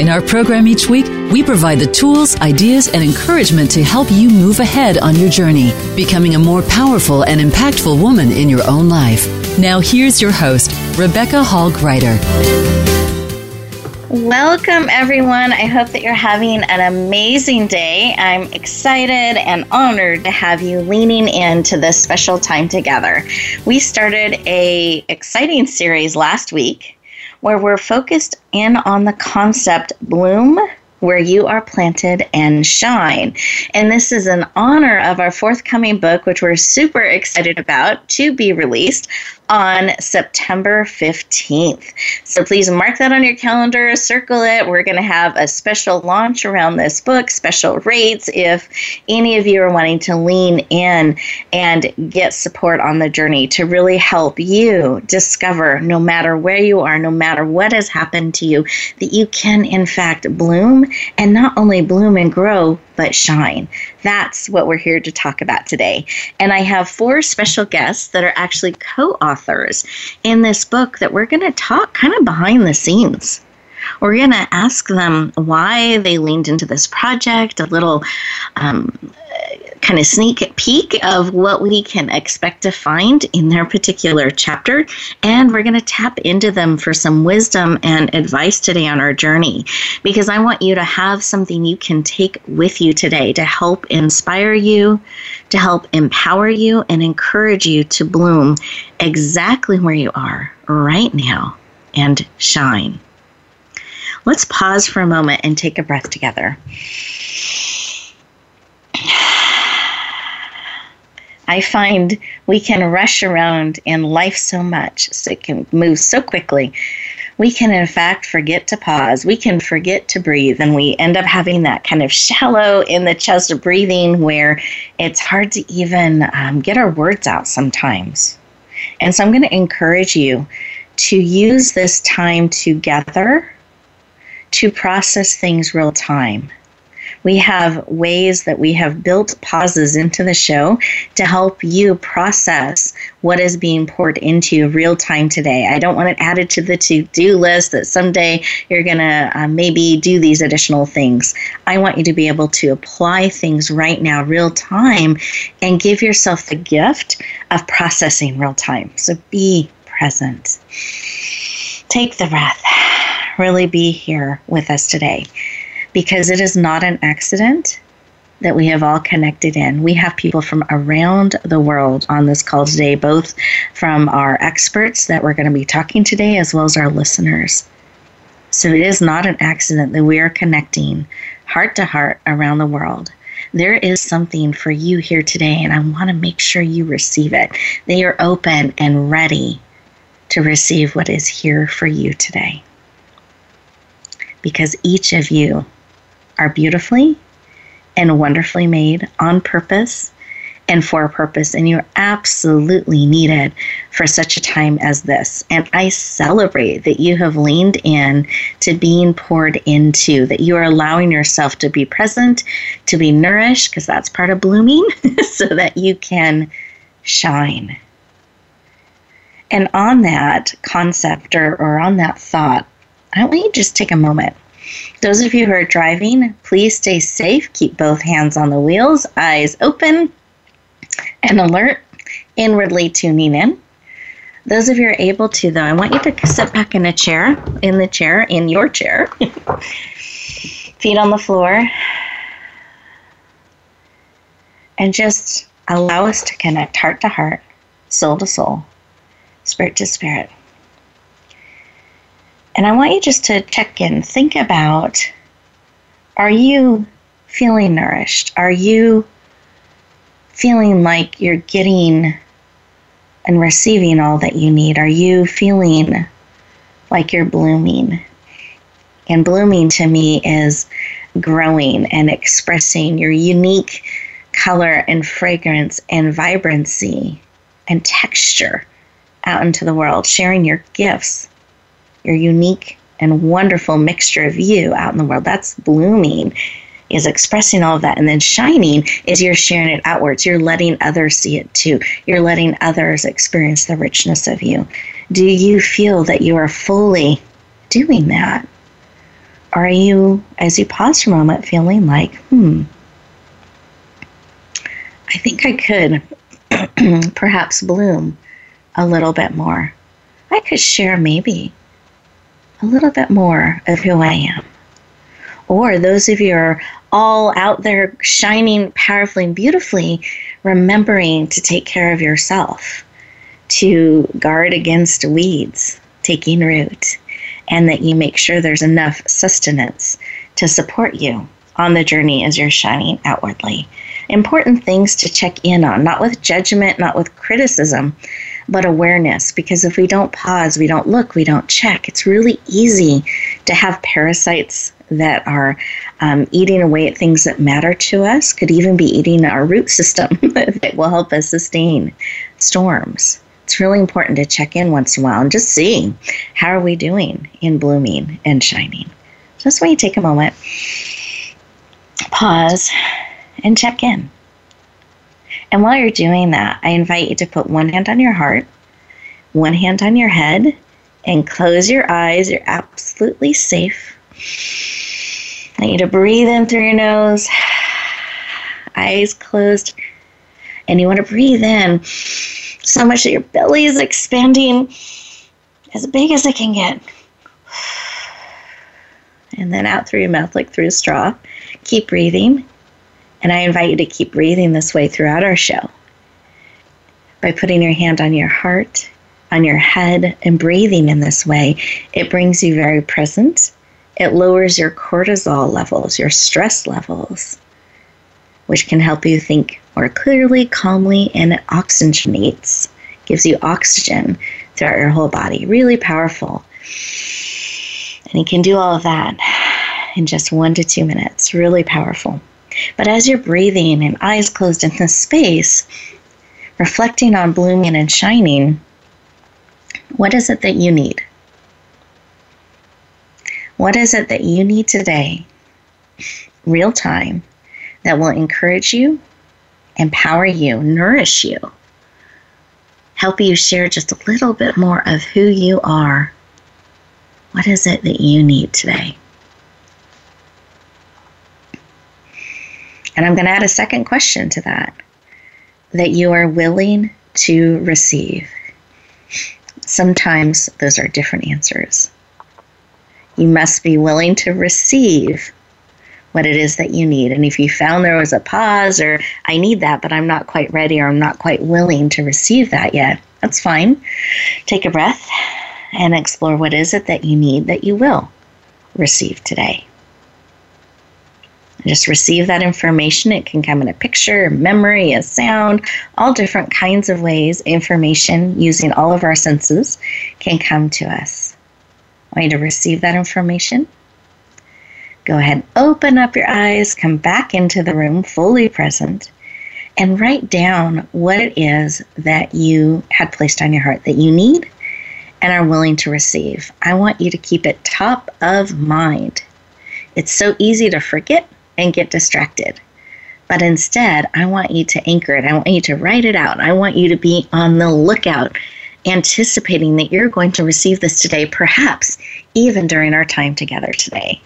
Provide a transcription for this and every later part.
In our program each week, we provide the tools, ideas, and encouragement to help you move ahead on your journey, becoming a more powerful and impactful woman in your own life. Now, here's your host, Rebecca Hall Gruyter. Welcome, everyone. I hope that you're having an amazing day. I'm excited and honored to have you leaning into this special time together. We started a exciting series last week where we're focused in on the concept bloom where you are planted and shine. And this is in honor of our forthcoming book, which we're super excited about to be released on September 15th. So please mark that on your calendar, circle it. We're going to have a special launch around this book, special rates if any of you are wanting to lean in and get support on the journey to really help you discover, no matter where you are, no matter what has happened to you, that you can, in fact, bloom and not only bloom and grow, but shine. That's what we're here to talk about today. And I have four special guests that are actually co authors in this book that we're going to talk kind of behind the scenes. We're going to ask them why they leaned into this project, a little um, kind of sneak peek of what we can expect to find in their particular chapter. And we're going to tap into them for some wisdom and advice today on our journey because I want you to have something you can take with you today to help inspire you, to help empower you, and encourage you to bloom exactly where you are right now and shine. Let's pause for a moment and take a breath together. I find we can rush around in life so much, so it can move so quickly. We can, in fact, forget to pause. We can forget to breathe, and we end up having that kind of shallow in the chest of breathing where it's hard to even um, get our words out sometimes. And so I'm going to encourage you to use this time together to process things real time we have ways that we have built pauses into the show to help you process what is being poured into real time today. I don't want it added to the to do list that someday you're going to uh, maybe do these additional things. I want you to be able to apply things right now, real time, and give yourself the gift of processing real time. So be present. Take the breath. Really be here with us today because it is not an accident that we have all connected in. We have people from around the world on this call today, both from our experts that we're going to be talking today as well as our listeners. So it is not an accident that we are connecting heart to heart around the world. There is something for you here today, and I want to make sure you receive it. They are open and ready to receive what is here for you today. Because each of you are beautifully and wonderfully made on purpose and for a purpose, and you're absolutely needed for such a time as this. And I celebrate that you have leaned in to being poured into, that you are allowing yourself to be present, to be nourished, because that's part of blooming, so that you can shine. And on that concept or, or on that thought, I want you to just take a moment those of you who are driving, please stay safe. Keep both hands on the wheels, eyes open and alert, inwardly tuning in. Those of you are able to, though, I want you to sit back in a chair, in the chair, in your chair, feet on the floor, and just allow us to connect heart to heart, soul to soul, spirit to spirit. And I want you just to check in, think about are you feeling nourished? Are you feeling like you're getting and receiving all that you need? Are you feeling like you're blooming? And blooming to me is growing and expressing your unique color and fragrance and vibrancy and texture out into the world, sharing your gifts, your unique and wonderful mixture of you out in the world. That's blooming, is expressing all of that. And then shining is you're sharing it outwards. You're letting others see it too. You're letting others experience the richness of you. Do you feel that you are fully doing that? Are you, as you pause for a moment, feeling like, hmm, I think I could perhaps bloom a little bit more. I could share maybe a little bit more of who I am. Or those of you are all out there shining powerfully and beautifully, remembering to take care of yourself, to guard against weeds taking root, and that you make sure there's enough sustenance to support you on the journey as you're shining outwardly. Important things to check in on, not with judgment, not with criticism, but awareness. Because if we don't pause, we don't look, we don't check, it's really easy to have parasites that are um, eating away at things that matter to us, could even be eating our root system that will help us sustain storms. It's really important to check in once in a while and just see how are we doing in blooming and shining. Just when you take a moment, pause, and check in. And while you're doing that, I invite you to put one hand on your heart, one hand on your head, and close your eyes. You're absolutely safe. I want you to breathe in through your nose, eyes closed, and you want to breathe in so much that your belly is expanding as big as it can get. And then out through your mouth like through a straw. Keep breathing. And I invite you to keep breathing this way throughout our show by putting your hand on your heart, on your head, and breathing in this way. It brings you very present. It lowers your cortisol levels, your stress levels, which can help you think more clearly, calmly, and it oxygenates, gives you oxygen throughout your whole body. Really powerful. And you can do all of that in just one to two minutes. Really powerful. But as you're breathing and eyes closed in this space, reflecting on blooming and shining, what is it that you need? What is it that you need today, real time, that will encourage you, empower you, nourish you, help you share just a little bit more of who you are? What is it that you need today? And I'm going to add a second question to that that you are willing to receive. Sometimes those are different answers. You must be willing to receive what it is that you need. And if you found there was a pause or I need that, but I'm not quite ready or I'm not quite willing to receive that yet, that's fine. Take a breath and explore what is it that you need that you will receive today. Just receive that information. It can come in a picture, a memory, a sound, all different kinds of ways information using all of our senses can come to us. I want you to receive that information. Go ahead, open up your eyes, come back into the room fully present, and write down what it is that you had placed on your heart that you need and are willing to receive. I want you to keep it top of mind. It's so easy to forget and get distracted. But instead, I want you to anchor it. I want you to write it out. I want you to be on the lookout, anticipating that you're going to receive this today, perhaps even during our time together today.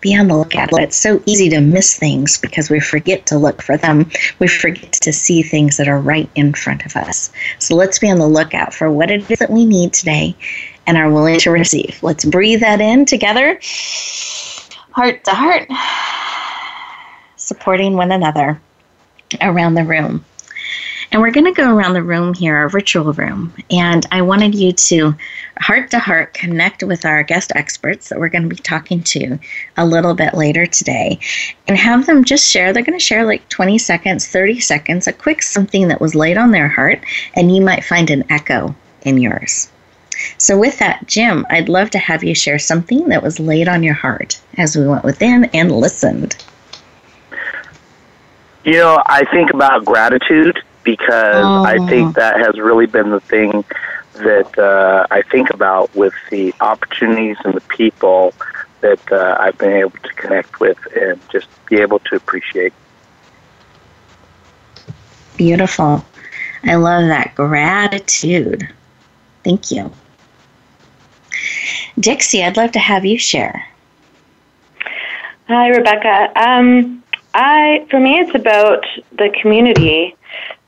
Be on the lookout. It's so easy to miss things because we forget to look for them. We forget to see things that are right in front of us. So let's be on the lookout for what it is that we need today and are willing to receive. Let's breathe that in together heart to heart, supporting one another around the room. And we're going to go around the room here, our virtual room, and I wanted you to heart to heart connect with our guest experts that we're going to be talking to a little bit later today and have them just share. They're going to share like 20 seconds, 30 seconds, a quick something that was laid on their heart, and you might find an echo in yours. So, with that, Jim, I'd love to have you share something that was laid on your heart as we went within and listened. You know, I think about gratitude because oh. I think that has really been the thing that uh, I think about with the opportunities and the people that uh, I've been able to connect with and just be able to appreciate. Beautiful. I love that gratitude. Thank you. Dixie, I'd love to have you share. Hi, Rebecca. Um, I, for me, it's about the community,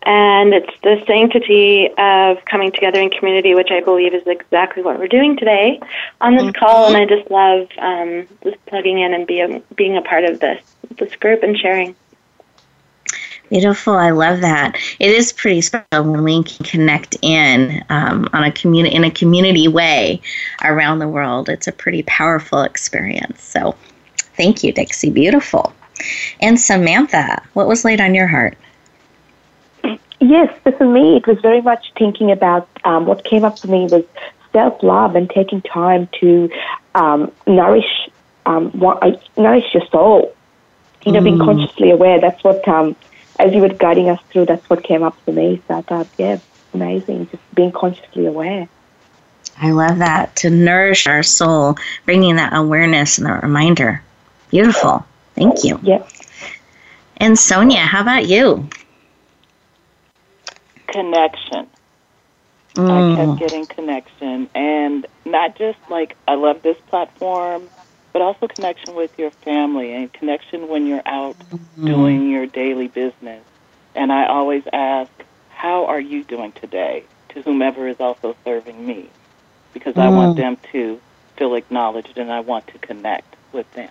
and it's the sanctity of coming together in community, which I believe is exactly what we're doing today on this mm-hmm. call. And I just love um, just plugging in and being being a part of this this group and sharing. Beautiful. I love that. It is pretty special when we can connect in um, on a community in a community way around the world. It's a pretty powerful experience. So, thank you, Dixie. Beautiful. And Samantha, what was laid on your heart? Yes, for me, it was very much thinking about um, what came up for me was self love and taking time to um, nourish um, what, uh, nourish your soul. You know, mm. being consciously aware. That's what um, as you were guiding us through, that's what came up for me. So I thought, yeah, amazing, just being consciously aware. I love that to nourish our soul, bringing that awareness and that reminder. Beautiful. Thank you. Yeah. And Sonia, how about you? Connection. Mm. I kept getting connection, and not just like I love this platform, but also connection with your family and connection when you're out mm-hmm. doing your daily business. And I always ask, How are you doing today? to whomever is also serving me, because mm. I want mm. them to feel acknowledged and I want to connect with them.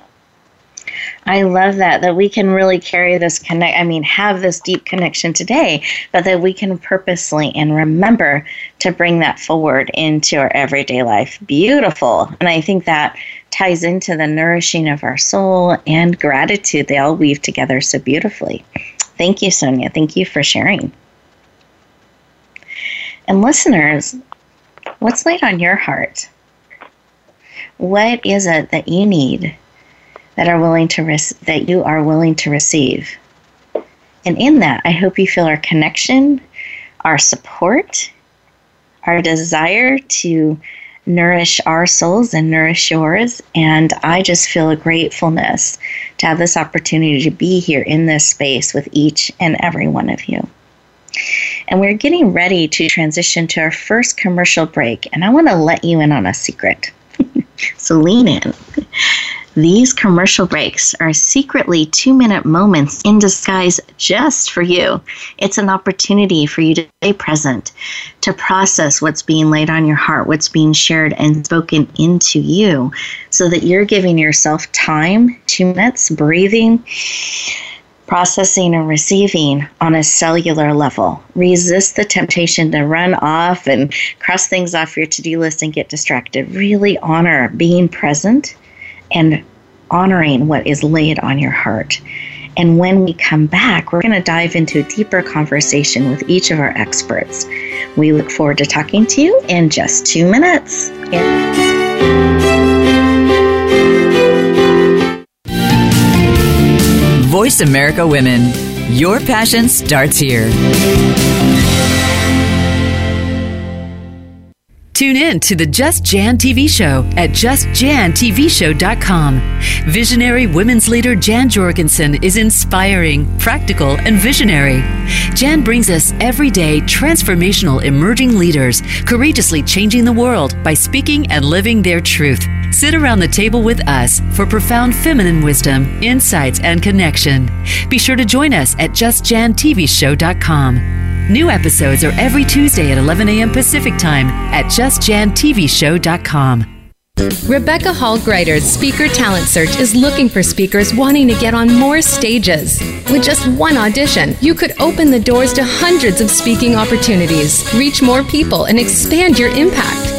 I love that that we can really carry this connect I mean have this deep connection today but that we can purposely and remember to bring that forward into our everyday life beautiful and I think that ties into the nourishing of our soul and gratitude they all weave together so beautifully. Thank you Sonia. Thank you for sharing. And listeners what's laid on your heart? What is it that you need that are willing to res- that you are willing to receive. And in that, I hope you feel our connection, our support, our desire to nourish our souls and nourish yours. And I just feel a gratefulness to have this opportunity to be here in this space with each and every one of you. And we're getting ready to transition to our first commercial break. And I want to let you in on a secret. So lean in. These commercial breaks are secretly two minute moments in disguise just for you. It's an opportunity for you to stay present, to process what's being laid on your heart, what's being shared and spoken into you, so that you're giving yourself time, two minutes, breathing processing and receiving on a cellular level. Resist the temptation to run off and cross things off your to do list and get distracted. Really honor being present and honoring what is laid on your heart. And when we come back, we're going to dive into a deeper conversation with each of our experts. We look forward to talking to you in just two minutes. Voice America Women. Your passion starts here. Tune in to the Just Jan TV show at justjantvshow.com. Visionary women's leader Jan Jorgensen is inspiring, practical, and visionary. Jan brings us everyday transformational emerging leaders, courageously changing the world by speaking and living their truth. Sit around the table with us for profound feminine wisdom, insights, and connection. Be sure to join us at justjantvshow.com. New episodes are every Tuesday at 11 a.m. Pacific Time at justjantvshow.com. Rebecca Hall Gruyter's Speaker Talent Search is looking for speakers wanting to get on more stages. With just one audition, you could open the doors to hundreds of speaking opportunities, reach more people, and expand your impact.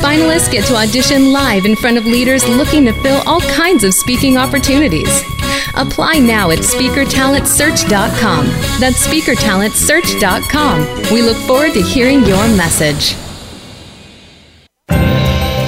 Finalists get to audition live in front of leaders looking to fill all kinds of speaking opportunities. Apply now at speakertalentsearch.com. That's speakertalentsearch.com. We look forward to hearing your message.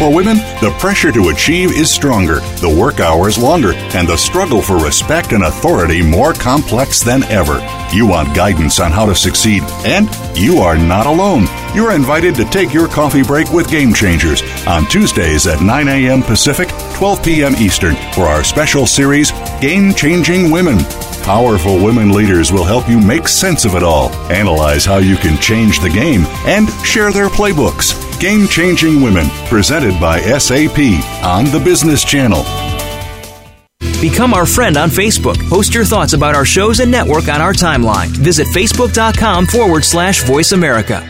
For women, the pressure to achieve is stronger, the work hours longer, and the struggle for respect and authority more complex than ever. You want guidance on how to succeed, and you are not alone. You're invited to take your coffee break with Game Changers on Tuesdays at 9 a.m. Pacific, 12 p.m. Eastern for our special series, Game Changing Women. Powerful women leaders will help you make sense of it all, analyze how you can change the game, and share their playbooks. Game Changing Women, presented by SAP on the Business Channel. Become our friend on Facebook. Post your thoughts about our shows and network on our timeline. Visit facebook.com forward slash voice America.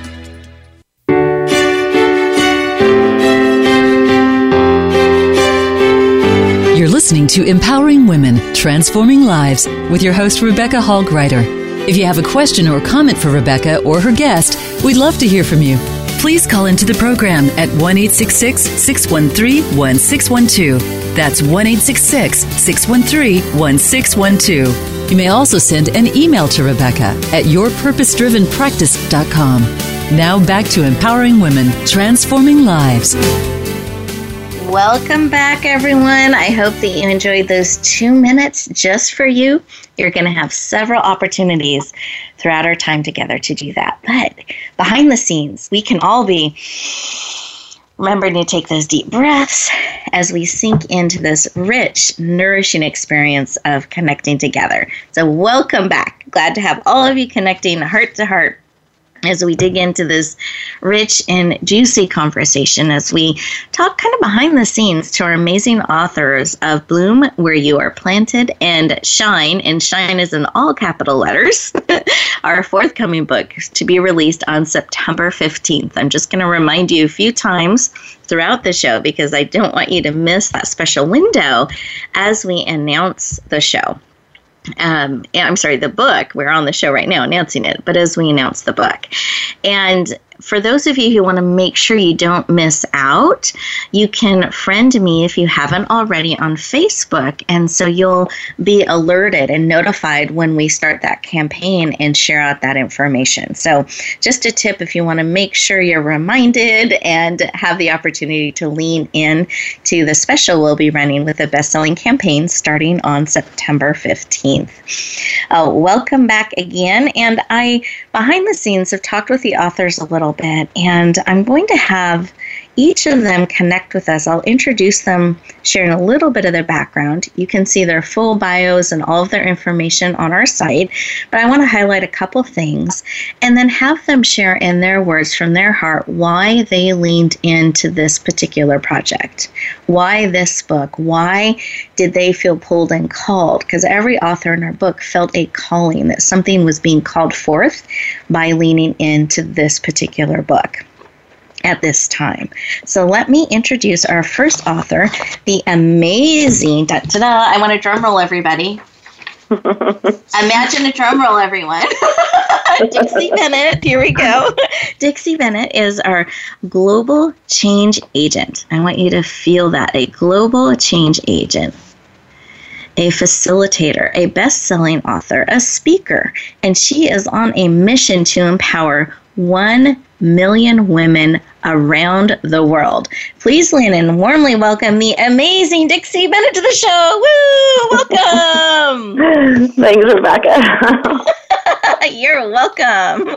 You're listening to Empowering Women, Transforming Lives with your host, Rebecca Hall Gruyter. If you have a question or comment for Rebecca or her guest, we'd love to hear from you. Please call into the program at 1 613 1612. That's 1 613 1612. You may also send an email to Rebecca at yourpurposedrivenpractice.com. Now back to Empowering Women, Transforming Lives. Welcome back, everyone. I hope that you enjoyed those two minutes just for you. You're going to have several opportunities throughout our time together to do that. But behind the scenes, we can all be remembering to take those deep breaths as we sink into this rich, nourishing experience of connecting together. So, welcome back. Glad to have all of you connecting heart to heart as we dig into this rich and juicy conversation as we talk kind of behind the scenes to our amazing authors of Bloom Where You Are Planted and Shine, and Shine is in all capital letters, our forthcoming book to be released on September 15th. I'm just going to remind you a few times throughout the show because I don't want you to miss that special window as we announce the show um, I'm sorry, the book. We're on the show right now announcing it, but as we announce the book. And for those of you who want to make sure you don't miss out, you can friend me if you haven't already on Facebook. And so you'll be alerted and notified when we start that campaign and share out that information. So, just a tip if you want to make sure you're reminded and have the opportunity to lean in to the special we'll be running with the best selling campaign starting on September 15th. Uh, welcome back again. And I, behind the scenes, have talked with the authors a little bit, and I'm going to have each of them connect with us. I'll introduce them, sharing a little bit of their background. You can see their full bios and all of their information on our site, but I want to highlight a couple things and then have them share in their words from their heart why they leaned into this particular project. Why this book? Why did they feel pulled and called? Because every author in our book felt a calling that something was being called forth by leaning into this particular book at this time. So let me introduce our first author, the amazing. Da, da, da, I want a drum roll, everybody. Imagine a drum roll, everyone. Dixie Bennett, here we go. Dixie Bennett is our global change agent. I want you to feel that a global change agent a facilitator, a best selling author, a speaker, and she is on a mission to empower 1 million women around the world. Please, lean and warmly welcome the amazing Dixie Bennett to the show. Woo! Welcome. Thanks, Rebecca. You're welcome.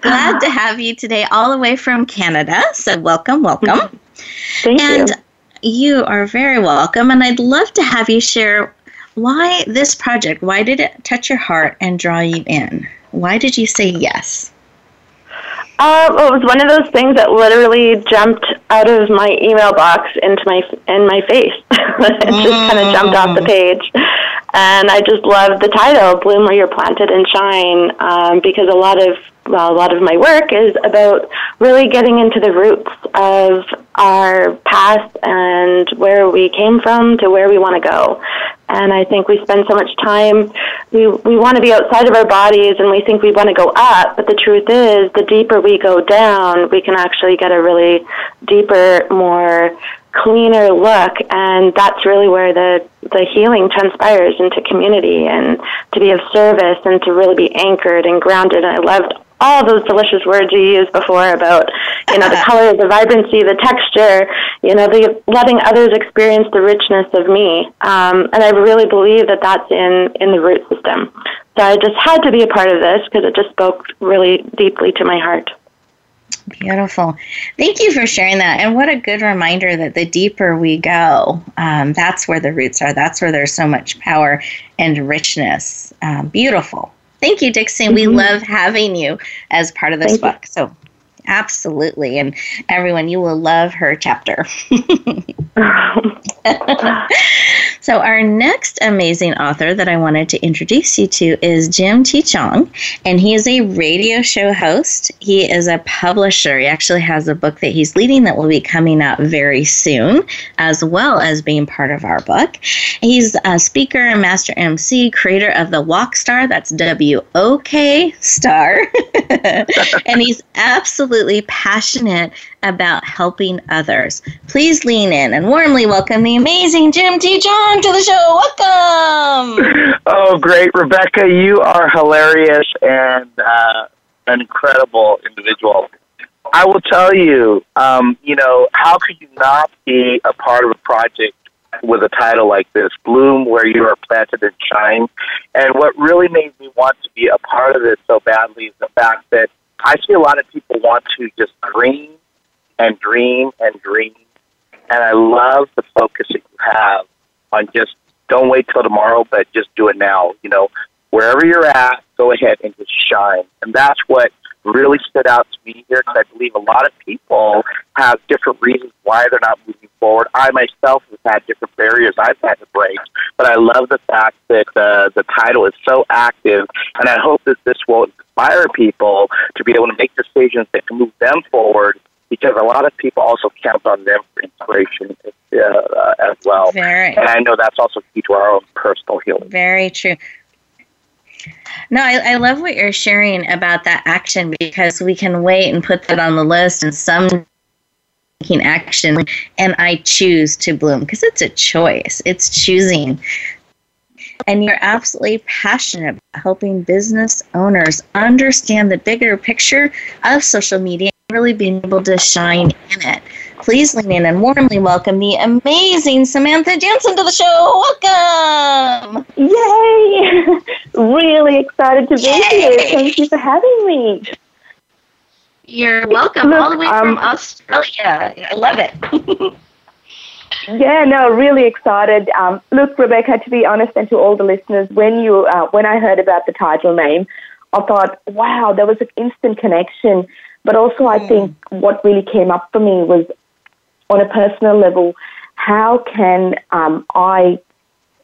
Glad to have you today, all the way from Canada. So, welcome, welcome. Thank and you you are very welcome. And I'd love to have you share why this project, why did it touch your heart and draw you in? Why did you say yes? Uh, well, it was one of those things that literally jumped out of my email box into my in my face. it just kind of jumped off the mm. page, and I just love the title "Bloom Where You're Planted and Shine" um, because a lot of well, a lot of my work is about really getting into the roots of our past and where we came from to where we want to go. And I think we spend so much time, we, we want to be outside of our bodies and we think we want to go up, but the truth is, the deeper we go down, we can actually get a really deeper, more cleaner look. And that's really where the the healing transpires into community and to be of service and to really be anchored and grounded. And I loved all those delicious words you used before about you know the color, the vibrancy, the texture, you know, the letting others experience the richness of me. Um, and I really believe that that's in in the root system. So I just had to be a part of this because it just spoke really deeply to my heart. Beautiful. Thank you for sharing that. And what a good reminder that the deeper we go, um, that's where the roots are. That's where there's so much power and richness. Um, beautiful. Thank you, Dixon. Mm-hmm. We love having you as part of this Thank book. You. So, absolutely. And everyone, you will love her chapter. so, our next amazing author that I wanted to introduce you to is Jim T. Chong, and he is a radio show host. He is a publisher. He actually has a book that he's leading that will be coming out very soon, as well as being part of our book. He's a speaker and master MC, creator of the WOK Star, that's W O K Star, and he's absolutely passionate about helping others. Please lean in and warmly welcome the amazing Jim T. Chong to the show. Welcome. Oh, great, Rebecca. You are hilarious and uh, an incredible individual. I will tell you, um, you know, how could you not be a part of a project with a title like this, Bloom Where You Are Planted and Shine? And what really made me want to be a part of this so badly is the fact that I see a lot of people want to just dream and dream and dream. And I love the focus that you have on just don't wait till tomorrow, but just do it now. You know, wherever you're at, go ahead and just shine. And that's what really stood out to me here because I believe a lot of people have different reasons why they're not moving forward. I myself have had different barriers I've had to break, but I love the fact that uh, the title is so active, and I hope that this will inspire people to be able to make decisions that can move them forward because a lot of people also count on them for inspiration uh, uh, as well. Very. And I know that's also key to our own personal healing. Very true. No, I, I love what you're sharing about that action because we can wait and put that on the list and some taking action and I choose to bloom because it's a choice. It's choosing. And you're absolutely passionate about helping business owners understand the bigger picture of social media and really being able to shine in it. Please lean in and warmly welcome the amazing Samantha Jansen to the show. Welcome! Yay! really excited to be Yay. here. Thank you for having me. You're welcome, Look, all the way um, from Australia. I love it. yeah, no, really excited. Um, look, Rebecca, to be honest, and to all the listeners, when you uh, when I heard about the title name, I thought, wow, there was an instant connection but also, I think what really came up for me was on a personal level, how can um, I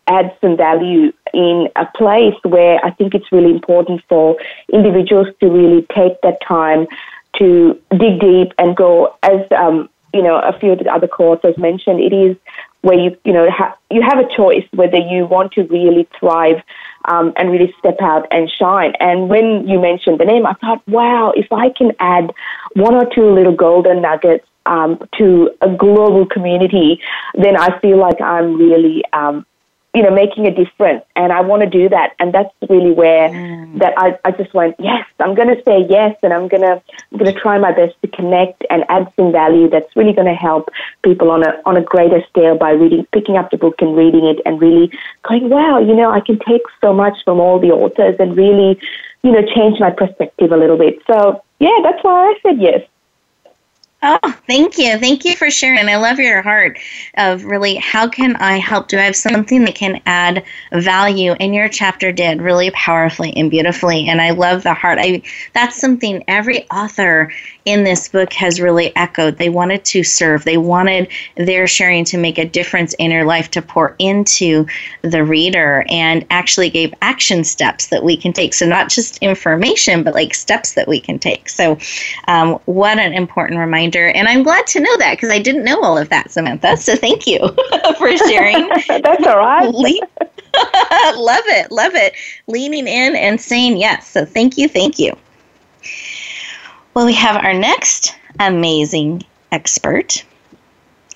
add some value in a place where I think it's really important for individuals to really take that time to dig deep and go, as um, you know, a few of the other courses mentioned, it is where you you know ha- you have a choice whether you want to really thrive um, and really step out and shine. And when you mentioned the name, I thought, wow, if I can add one or two little golden nuggets um, to a global community, then I feel like I'm really um, you know, making a difference. And I want to do that. And that's really where mm. that I, I just went, yes, I'm going to say yes. And I'm going to, I'm going to try my best to connect and add some value that's really going to help people on a, on a greater scale by reading, picking up the book and reading it and really going, wow, you know, I can take so much from all the authors and really, you know, change my perspective a little bit. So yeah, that's why I said yes. Oh, thank you. Thank you for sharing. I love your heart of really how can I help? Do I have something that can add value? And your chapter did really powerfully and beautifully. And I love the heart. I that's something every author in this book has really echoed. They wanted to serve. They wanted their sharing to make a difference in your life to pour into the reader and actually gave action steps that we can take. So not just information, but like steps that we can take. So um, what an important reminder reminder. And I'm glad to know that because I didn't know all of that, Samantha. So thank you for sharing. That's all right. love it. Love it. Leaning in and saying yes. So thank you. Thank you. Well, we have our next amazing expert.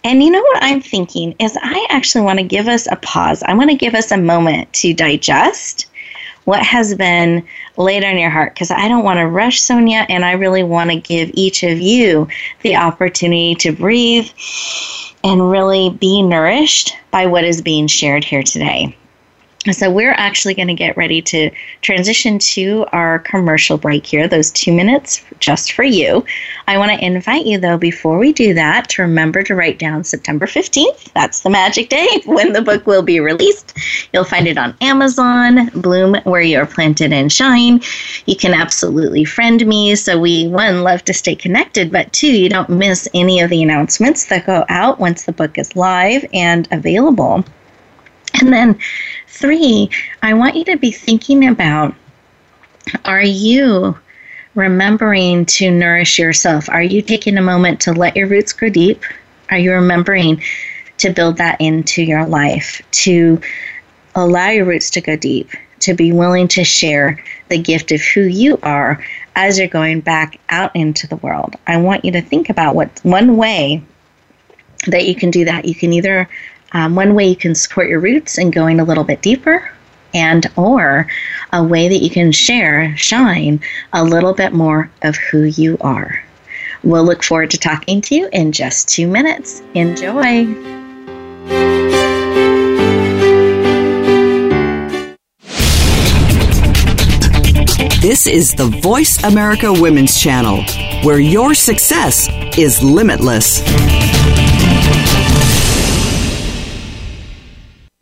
And you know what I'm thinking is I actually want to give us a pause. I want to give us a moment to digest what has been laid on your heart because I don't want to rush Sonia and I really want to give each of you the opportunity to breathe and really be nourished by what is being shared here today. So, we're actually going to get ready to transition to our commercial break here, those two minutes just for you. I want to invite you, though, before we do that, to remember to write down September 15th. That's the magic day when the book will be released. You'll find it on Amazon, Bloom, where you're planted and shine. You can absolutely friend me. So, we, one, love to stay connected, but two, you don't miss any of the announcements that go out once the book is live and available. And then three, I want you to be thinking about are you remembering to nourish yourself? Are you taking a moment to let your roots grow deep? Are you remembering to build that into your life, to allow your roots to go deep, to be willing to share the gift of who you are as you're going back out into the world? I want you to think about what one way that you can do that. You can either um, one way you can support your roots and going a little bit deeper, and or a way that you can share, shine a little bit more of who you are. We'll look forward to talking to you in just two minutes. Enjoy. This is the Voice America Women's Channel, where your success is limitless.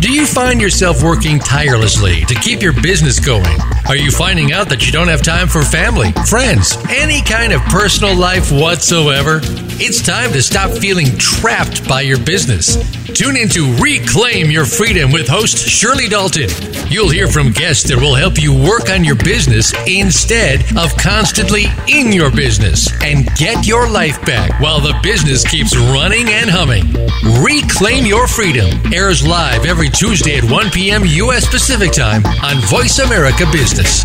Do you find yourself working tirelessly to keep your business going? Are you finding out that you don't have time for family, friends, any kind of personal life whatsoever? It's time to stop feeling trapped by your business. Tune in to Reclaim Your Freedom with host Shirley Dalton. You'll hear from guests that will help you work on your business instead of constantly in your business and get your life back while the business keeps running and humming. Reclaim Your Freedom airs live every Tuesday at 1 p.m. U.S. Pacific Time on Voice America Business.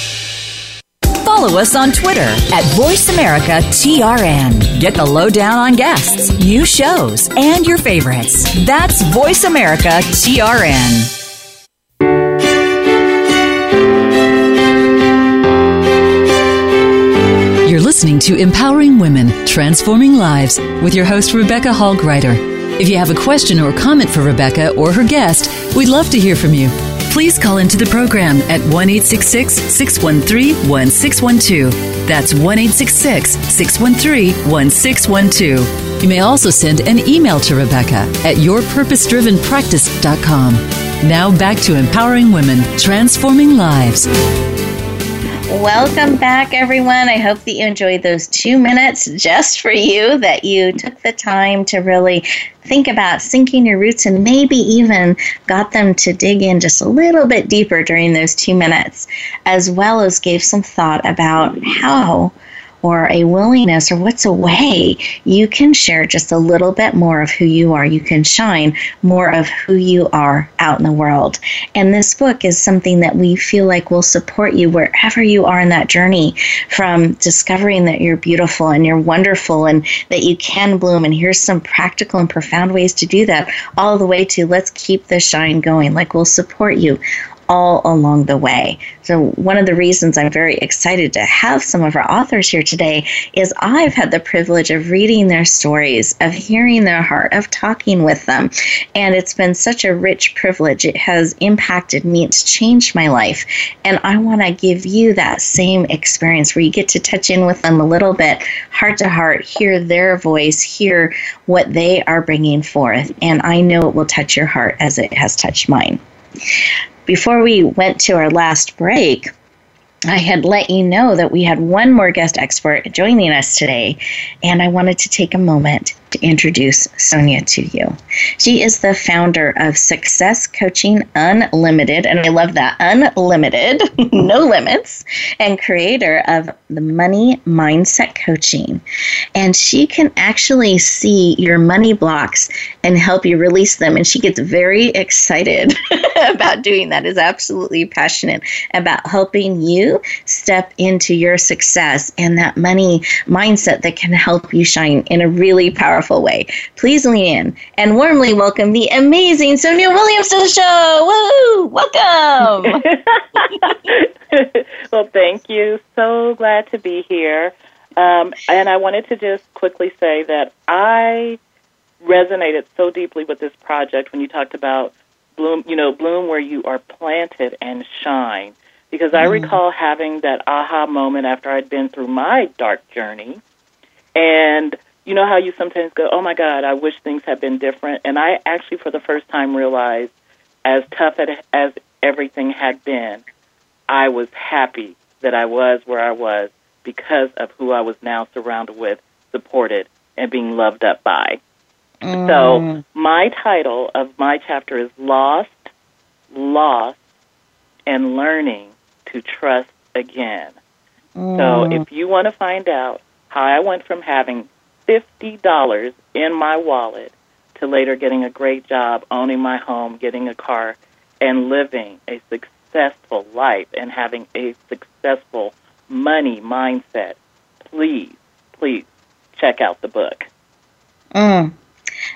follow us on Twitter at VoiceAmericaTRN. Get the lowdown on guests, new shows, and your favorites. That's VoiceAmericaTRN. You're listening to Empowering Women, Transforming Lives with your host, Rebecca Hall Gruyter. If you have a question or comment for Rebecca or her guest, we'd love to hear from you. Please call into the program at 1 613 1612. That's 1 613 1612. You may also send an email to Rebecca at yourpurposedrivenpractice.com. Now back to empowering women, transforming lives. Welcome back, everyone. I hope that you enjoyed those two minutes just for you, that you took the time to really think about sinking your roots and maybe even got them to dig in just a little bit deeper during those two minutes, as well as gave some thought about how or a willingness or what's a way you can share just a little bit more of who you are. You can shine more of who you are out in the world. And this book is something that we feel like will support you wherever you are in that journey from discovering that you're beautiful and you're wonderful and that you can bloom. And here's some practical and profound ways to do that, all the way to let's keep the shine going. Like we'll support you all along the way. So, one of the reasons I'm very excited to have some of our authors here today is I've had the privilege of reading their stories, of hearing their heart, of talking with them. And it's been such a rich privilege. It has impacted me, it's changed my life. And I want to give you that same experience where you get to touch in with them a little bit, heart to heart, hear their voice, hear what they are bringing forth. And I know it will touch your heart as it has touched mine before we went to our last break, I had let you know that we had one more guest expert joining us today, and I wanted to take a moment to introduce Sonia to you. She is the founder of Success Coaching Unlimited, and I love that unlimited, no limits, and creator of the Money Mindset Coaching. And she can actually see your money blocks and help you release them. And she gets very excited about doing that, is absolutely passionate about helping you step into your success and that money mindset that can help you shine in a really powerful powerful way. Please lean in and warmly welcome the amazing Sonia Williams to the show. Woo! Welcome. well, thank you. So glad to be here. Um, and I wanted to just quickly say that I resonated so deeply with this project when you talked about bloom, you know, bloom where you are planted and shine. Because I mm. recall having that aha moment after I'd been through my dark journey and you know how you sometimes go, oh my God, I wish things had been different. And I actually, for the first time, realized as tough as everything had been, I was happy that I was where I was because of who I was now surrounded with, supported, and being loved up by. Mm. So, my title of my chapter is Lost, Lost, and Learning to Trust Again. Mm. So, if you want to find out how I went from having $50 in my wallet to later getting a great job, owning my home, getting a car, and living a successful life and having a successful money mindset, please, please check out the book. Mm.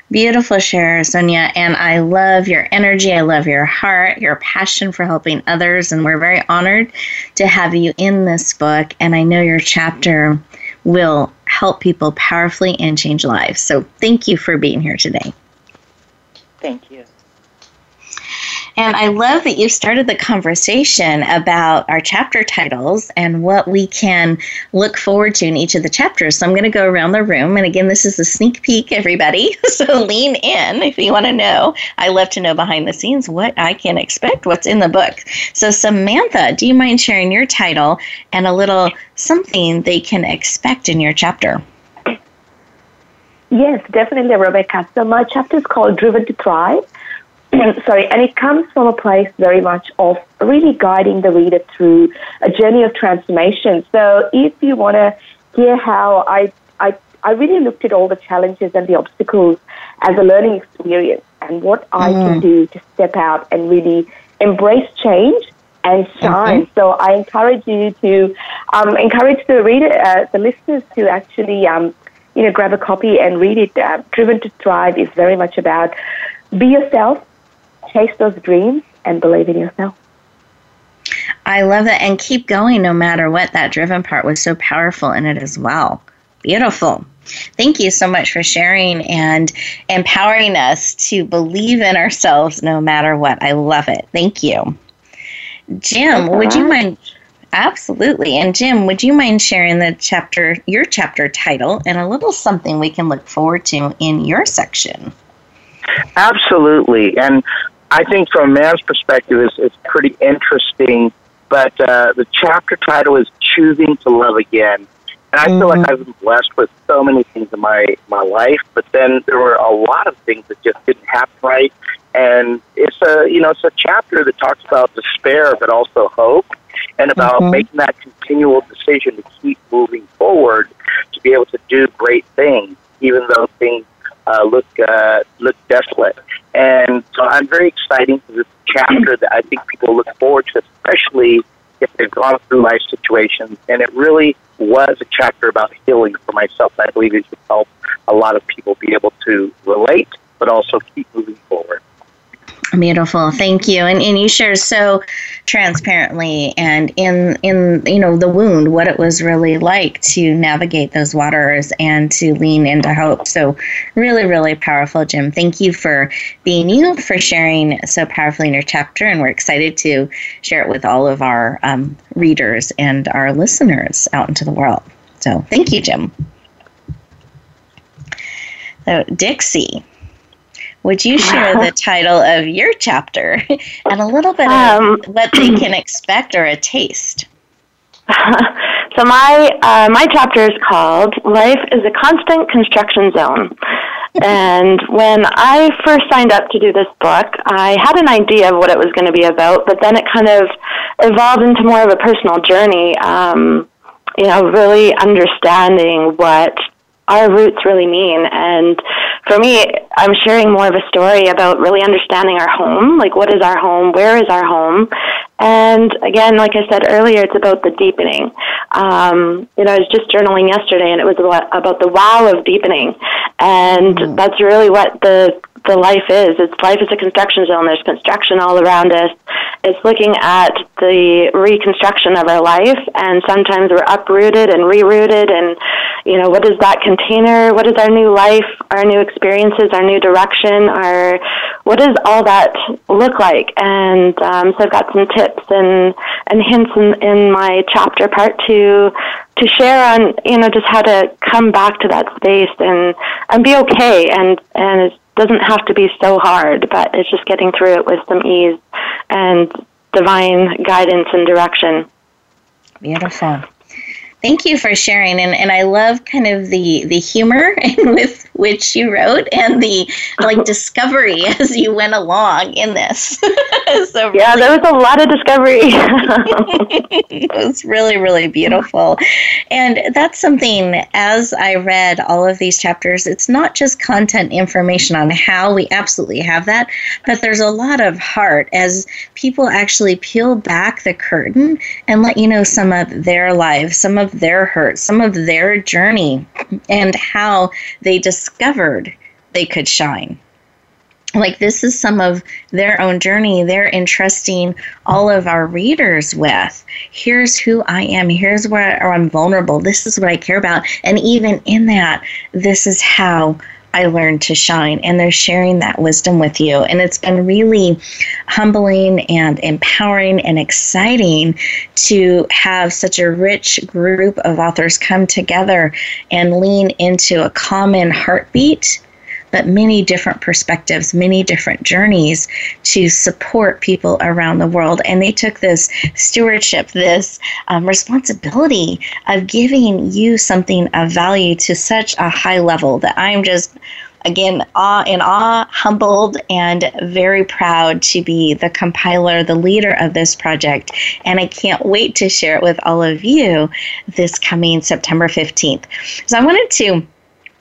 Beautiful share, Sonia. And I love your energy. I love your heart, your passion for helping others. And we're very honored to have you in this book. And I know your chapter will help people powerfully and change lives. So thank you for being here today. Thank you. And I love that you started the conversation about our chapter titles and what we can look forward to in each of the chapters. So I'm going to go around the room. And again, this is a sneak peek, everybody. So lean in if you want to know. I love to know behind the scenes what I can expect, what's in the book. So, Samantha, do you mind sharing your title and a little something they can expect in your chapter? Yes, definitely, Rebecca. So my chapter is called Driven to Thrive. Sorry, and it comes from a place very much of really guiding the reader through a journey of transformation. So if you want to hear how I, I, I really looked at all the challenges and the obstacles as a learning experience and what I can mm. do to step out and really embrace change and shine. Mm-hmm. So I encourage you to um, encourage the reader, uh, the listeners to actually, um, you know, grab a copy and read it. Uh, Driven to Thrive is very much about be yourself, chase those dreams, and believe in yourself. I love it. And keep going no matter what. That driven part was so powerful in it as well. Beautiful. Thank you so much for sharing and empowering us to believe in ourselves no matter what. I love it. Thank you. Jim, would you mind? Absolutely. And Jim, would you mind sharing the chapter, your chapter title, and a little something we can look forward to in your section? Absolutely. And I think from a man's perspective, it's, it's pretty interesting. But uh, the chapter title is Choosing to Love Again. And I feel mm-hmm. like I've been blessed with so many things in my, my life, but then there were a lot of things that just didn't happen right. And it's a, you know, it's a chapter that talks about despair, but also hope and about mm-hmm. making that continual decision to keep moving forward to be able to do great things, even though things uh, look uh, look desolate. And so I'm very excited for this chapter that I think people look forward to, especially if they've gone through life situations. And it really was a chapter about healing for myself. I believe it would help a lot of people be able to relate, but also keep moving forward. Beautiful, thank you. And and you share so transparently and in in you know the wound what it was really like to navigate those waters and to lean into hope. So really, really powerful, Jim. Thank you for being you for sharing so powerfully in your chapter, and we're excited to share it with all of our um, readers and our listeners out into the world. So thank you, Jim. So Dixie would you share the title of your chapter and a little bit um, of what they can expect or a taste? so my uh, my chapter is called "Life is a Constant Construction Zone." and when I first signed up to do this book, I had an idea of what it was going to be about, but then it kind of evolved into more of a personal journey. Um, you know, really understanding what our roots really mean. And for me, I'm sharing more of a story about really understanding our home. Like, what is our home? Where is our home? And again, like I said earlier, it's about the deepening. Um, you know, I was just journaling yesterday, and it was about the wow of deepening, and mm-hmm. that's really what the the life is. It's life is a construction zone. There's construction all around us. It's looking at the reconstruction of our life, and sometimes we're uprooted and rerouted. And you know, what is that container? What is our new life? Our new experiences? Our new direction? Our what does all that look like? And um, so I've got some tips and and hints in, in my chapter part two to share on you know just how to come back to that space and and be okay and and doesn't have to be so hard, but it's just getting through it with some ease and divine guidance and direction. Beautiful. Thank you for sharing, and, and I love kind of the the humor with which you wrote and the like discovery as you went along in this. so yeah, really, there was a lot of discovery. it was really really beautiful, and that's something. As I read all of these chapters, it's not just content information on how we absolutely have that, but there's a lot of heart as people actually peel back the curtain and let you know some of their lives, some of their hurt, some of their journey, and how they discovered they could shine. Like, this is some of their own journey they're entrusting all of our readers with. Here's who I am. Here's where I'm vulnerable. This is what I care about. And even in that, this is how I learned to shine. And they're sharing that wisdom with you. And it's been really humbling and empowering and exciting to have such a rich group of authors come together and lean into a common heartbeat but many different perspectives, many different journeys to support people around the world. And they took this stewardship, this um, responsibility of giving you something of value to such a high level that I'm just again, awe in awe, humbled, and very proud to be the compiler, the leader of this project. And I can't wait to share it with all of you this coming September 15th. So I wanted to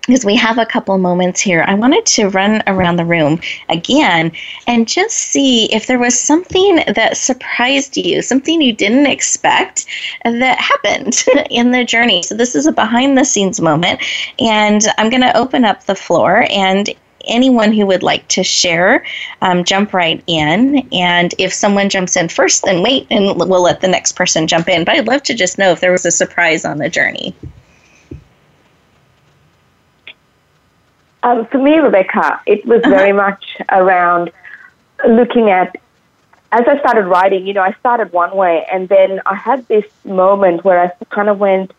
because we have a couple moments here, I wanted to run around the room again and just see if there was something that surprised you, something you didn't expect that happened in the journey. So, this is a behind the scenes moment, and I'm going to open up the floor. And anyone who would like to share, um, jump right in. And if someone jumps in first, then wait and we'll let the next person jump in. But I'd love to just know if there was a surprise on the journey. Um, for me, Rebecca, it was very much around looking at, as I started writing, you know, I started one way and then I had this moment where I kind of went,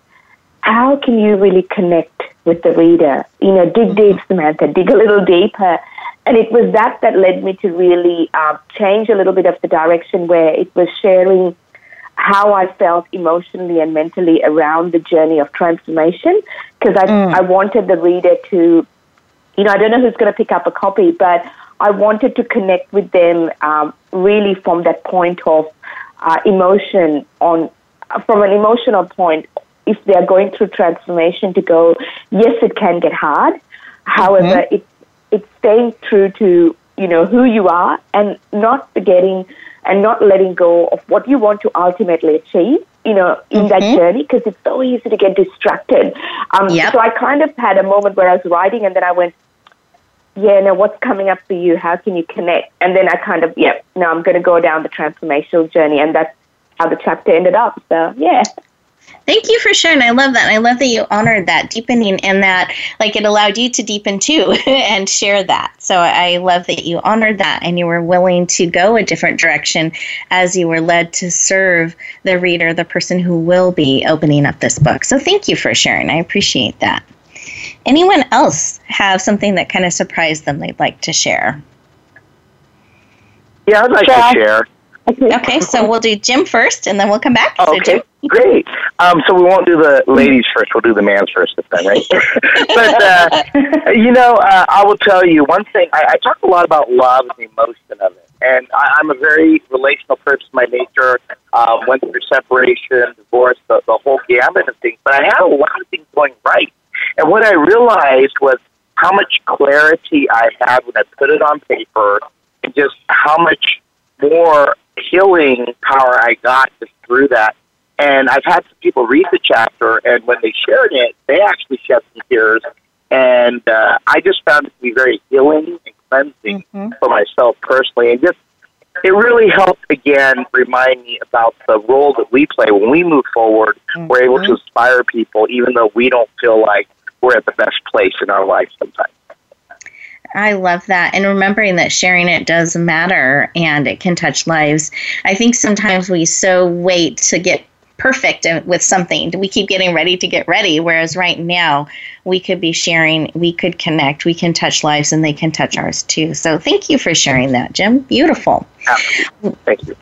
how can you really connect with the reader? You know, dig deep, Samantha, dig a little deeper. And it was that that led me to really uh, change a little bit of the direction where it was sharing how I felt emotionally and mentally around the journey of transformation because I, mm. I wanted the reader to you know, I don't know who's going to pick up a copy, but I wanted to connect with them um, really from that point of uh, emotion on, from an emotional point, if they are going through transformation to go, yes, it can get hard. However, mm-hmm. it's, it's staying true to, you know, who you are and not forgetting and not letting go of what you want to ultimately achieve you know, in mm-hmm. that journey because it's so easy to get distracted. Um, yep. So I kind of had a moment where I was writing and then I went, yeah, now what's coming up for you? How can you connect? And then I kind of, yeah, now I'm going to go down the transformational journey. And that's how the chapter ended up. So, yeah. Thank you for sharing. I love that. I love that you honored that deepening and that, like, it allowed you to deepen too and share that. So I love that you honored that and you were willing to go a different direction as you were led to serve the reader, the person who will be opening up this book. So thank you for sharing. I appreciate that. Anyone else have something that kind of surprised them they'd like to share? Yeah, I'd like to share. Okay, so we'll do Jim first, and then we'll come back. Okay, so great. Um, so we won't do the ladies first; we'll do the man's first this time, right? but uh, you know, uh, I will tell you one thing. I, I talk a lot about love and the emotion of it, and I, I'm a very relational person by nature. Uh, went through separation, divorce, the, the whole gamut of things. But I had a lot of things going right and what I realized was how much clarity I had when I put it on paper and just how much more healing power I got just through that. And I've had some people read the chapter, and when they shared it, they actually shed some tears. And uh, I just found it to be very healing and cleansing mm-hmm. for myself personally. And just, it really helped again remind me about the role that we play when we move forward. Mm-hmm. We're able to inspire people, even though we don't feel like we're at the best place in our life sometimes. I love that. And remembering that sharing it does matter and it can touch lives. I think sometimes we so wait to get perfect with something. We keep getting ready to get ready. Whereas right now, we could be sharing, we could connect, we can touch lives, and they can touch ours too. So thank you for sharing that, Jim. Beautiful. Thank you.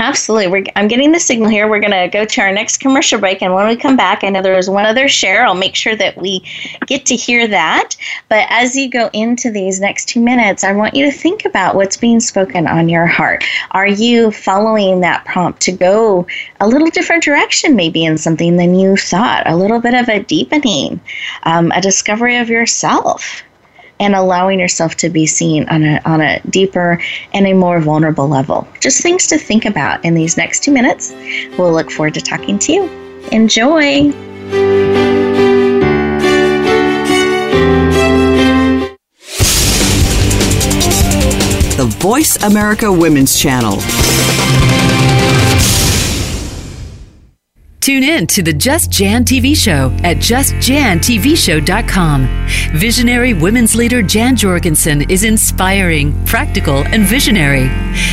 Absolutely. We're, I'm getting the signal here. We're going to go to our next commercial break. And when we come back, I know there is one other share. I'll make sure that we get to hear that. But as you go into these next two minutes, I want you to think about what's being spoken on your heart. Are you following that prompt to go a little different direction, maybe in something than you thought? A little bit of a deepening, um, a discovery of yourself and allowing yourself to be seen on a, on a deeper and a more vulnerable level. Just things to think about in these next two minutes. We'll look forward to talking to you. Enjoy. The Voice America Women's Channel. Tune in to the Just Jan TV show at justjantvshow.com. Visionary women's leader Jan Jorgensen is inspiring, practical, and visionary.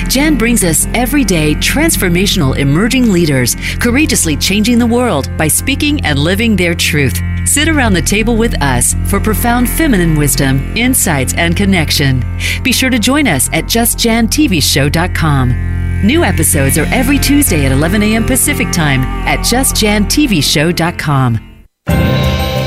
Jan brings us everyday transformational emerging leaders, courageously changing the world by speaking and living their truth. Sit around the table with us for profound feminine wisdom, insights, and connection. Be sure to join us at justjantvshow.com. New episodes are every Tuesday at 11 a.m. Pacific Time at justjantvshow.com.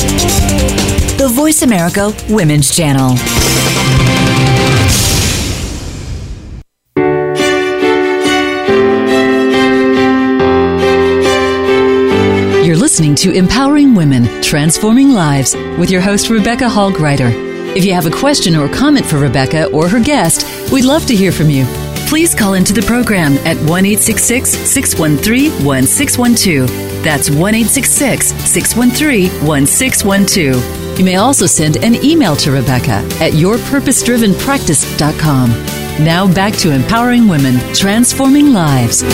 The Voice America Women's Channel. You're listening to Empowering Women, Transforming Lives with your host, Rebecca Hall Gruyter. If you have a question or comment for Rebecca or her guest, we'd love to hear from you. Please call into the program at 1 613 1612. That's 1 613 1612. You may also send an email to Rebecca at yourpurposedrivenpractice.com. Now back to empowering women, transforming lives.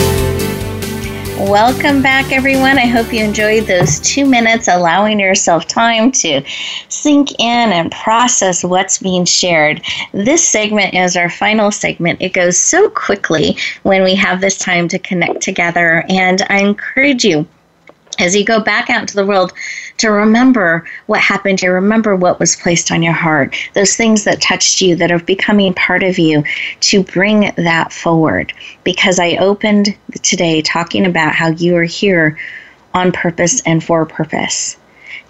Welcome back, everyone. I hope you enjoyed those two minutes, allowing yourself time to sink in and process what's being shared. This segment is our final segment. It goes so quickly when we have this time to connect together, and I encourage you as you go back out into the world to remember what happened to remember what was placed on your heart, those things that touched you that are becoming part of you, to bring that forward. Because I opened today talking about how you are here on purpose and for purpose.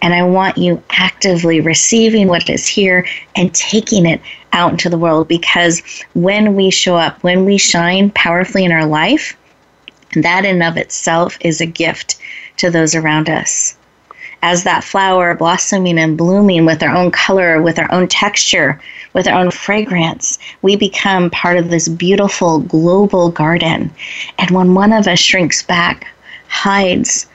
And I want you actively receiving what is here and taking it out into the world because when we show up, when we shine powerfully in our life, that in of itself is a gift to those around us. As that flower blossoming and blooming with our own color, with our own texture, with our own fragrance, we become part of this beautiful global garden. And when one of us shrinks back, hides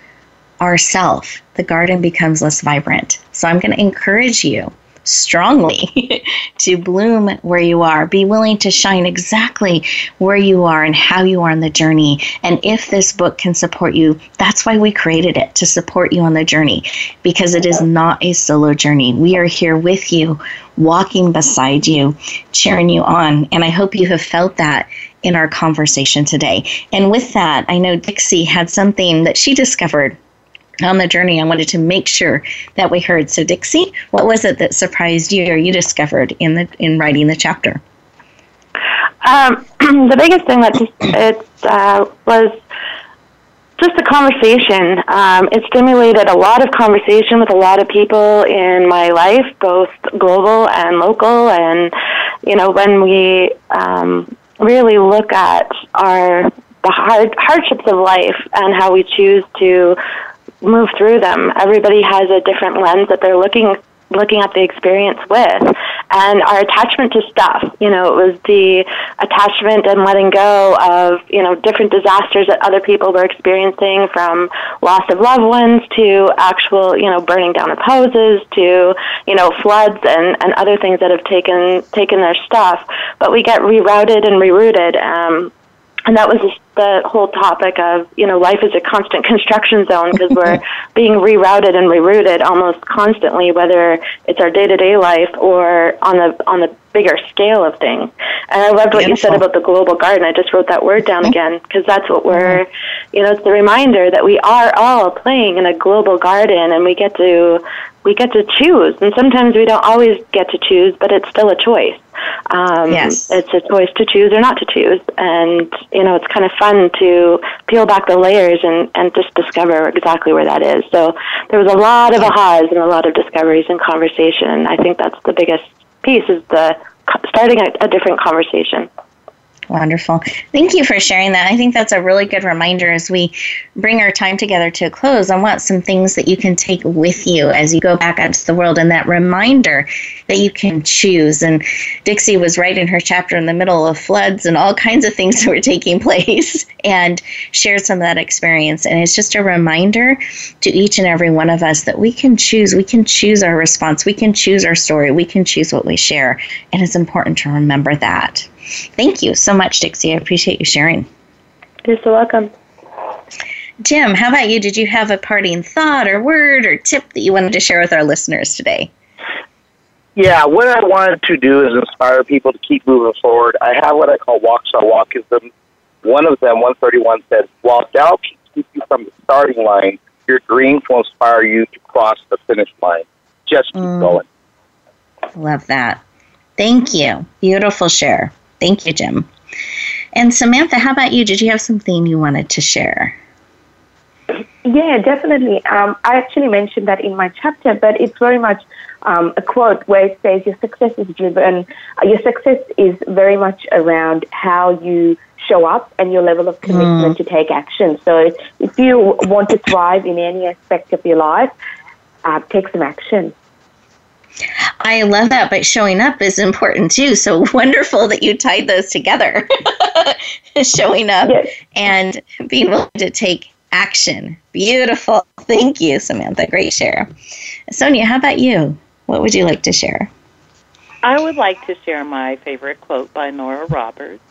ourself, the garden becomes less vibrant. So I'm going to encourage you strongly to bloom where you are. Be willing to shine exactly where you are and how you are on the journey. And if this book can support you, that's why we created it to support you on the journey because it is not a solo journey. We are here with you, walking beside you, cheering you on. And I hope you have felt that in our conversation today. And with that, I know Dixie had something that she discovered on the journey, I wanted to make sure that we heard. So, Dixie, what was it that surprised you or you discovered in the in writing the chapter? Um, the biggest thing that it uh, was just the conversation. Um, it stimulated a lot of conversation with a lot of people in my life, both global and local. And you know, when we um, really look at our the hard hardships of life and how we choose to move through them. Everybody has a different lens that they're looking looking at the experience with and our attachment to stuff you know it was the attachment and letting go of you know different disasters that other people were experiencing from loss of loved ones to actual you know burning down of houses to you know floods and and other things that have taken taken their stuff but we get rerouted and rerouted um and that was the whole topic of you know life is a constant construction zone because we're being rerouted and rerouted almost constantly whether it's our day-to-day life or on the on the bigger scale of things and i loved what Beautiful. you said about the global garden i just wrote that word down again because that's what we're you know it's the reminder that we are all playing in a global garden and we get to we get to choose and sometimes we don't always get to choose but it's still a choice um, yes. It's a choice to choose or not to choose. And, you know, it's kind of fun to peel back the layers and, and just discover exactly where that is. So there was a lot of ahas and a lot of discoveries and conversation. I think that's the biggest piece is the starting a, a different conversation. Wonderful. Thank you for sharing that. I think that's a really good reminder as we bring our time together to a close. I want some things that you can take with you as you go back out into the world and that reminder that you can choose. And Dixie was right in her chapter in the middle of floods and all kinds of things that were taking place and shared some of that experience. And it's just a reminder to each and every one of us that we can choose. We can choose our response. We can choose our story. We can choose what we share. And it's important to remember that. Thank you so much, Dixie. I appreciate you sharing. You're so welcome. Jim, how about you? Did you have a parting thought or word or tip that you wanted to share with our listeners today? Yeah, what I wanted to do is inspire people to keep moving forward. I have what I call walks on walkism. One of them, 131, says, While doubt can keep you from the starting line, your dreams will inspire you to cross the finish line. Just keep mm. going. Love that. Thank you. Beautiful share. Thank you, Jim. And Samantha, how about you? Did you have something you wanted to share? Yeah, definitely. Um, I actually mentioned that in my chapter, but it's very much um, a quote where it says, Your success is driven, uh, your success is very much around how you show up and your level of commitment mm. to take action. So if you want to thrive in any aspect of your life, uh, take some action. I love that, but showing up is important too. So wonderful that you tied those together. showing up yes. and being willing to take action. Beautiful. Thank you, Samantha. Great share. Sonia, how about you? What would you like to share? I would like to share my favorite quote by Nora Roberts,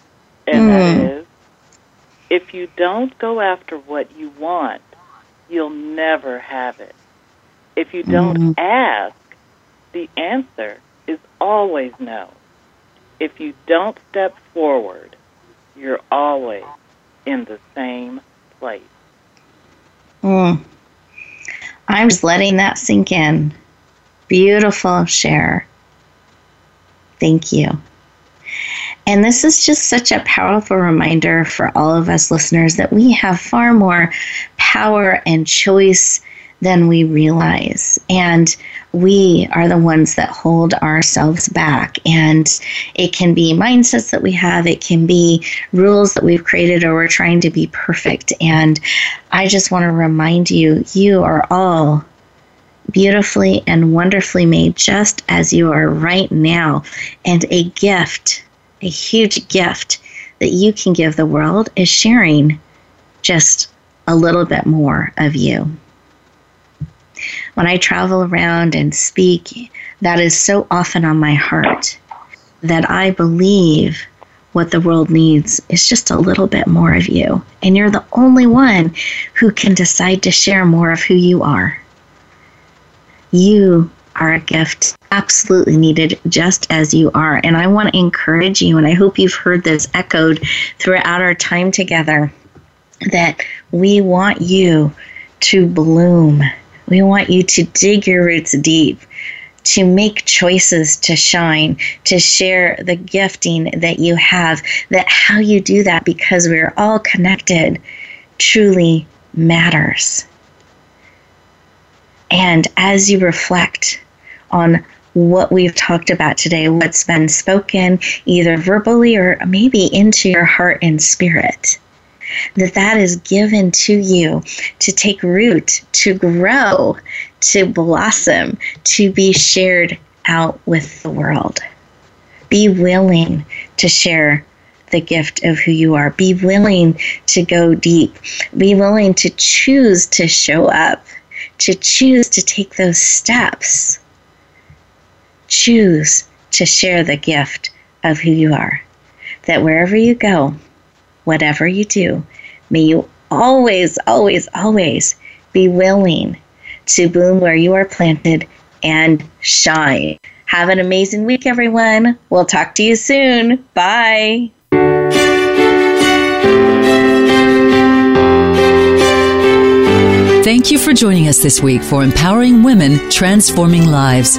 and mm. that hmm. If you don't go after what you want, you'll never have it. If you don't mm. ask, the answer is always no. If you don't step forward, you're always in the same place. Mm. I'm just letting that sink in. Beautiful share. Thank you. And this is just such a powerful reminder for all of us listeners that we have far more power and choice than we realize. And we are the ones that hold ourselves back. And it can be mindsets that we have, it can be rules that we've created, or we're trying to be perfect. And I just want to remind you you are all beautifully and wonderfully made just as you are right now. And a gift, a huge gift that you can give the world is sharing just a little bit more of you when I travel around and speak, that is so often on my heart that I believe what the world needs is just a little bit more of you. And you're the only one who can decide to share more of who you are. You are a gift absolutely needed just as you are. And I want to encourage you, and I hope you've heard this echoed throughout our time together, that we want you to bloom we want you to dig your roots deep, to make choices to shine, to share the gifting that you have. That how you do that, because we're all connected, truly matters. And as you reflect on what we've talked about today, what's been spoken either verbally or maybe into your heart and spirit, that that is given to you to take root, to grow, to blossom, to be shared out with the world. Be willing to share the gift of who you are. Be willing to go deep. Be willing to choose to show up, to choose to take those steps. Choose to share the gift of who you are. That wherever you go, whatever you do, may you always, always, always be willing to bloom where you are planted and shine. Have an amazing week, everyone. We'll talk to you soon. Bye. Thank you for joining us this week for Empowering Women, Transforming Lives.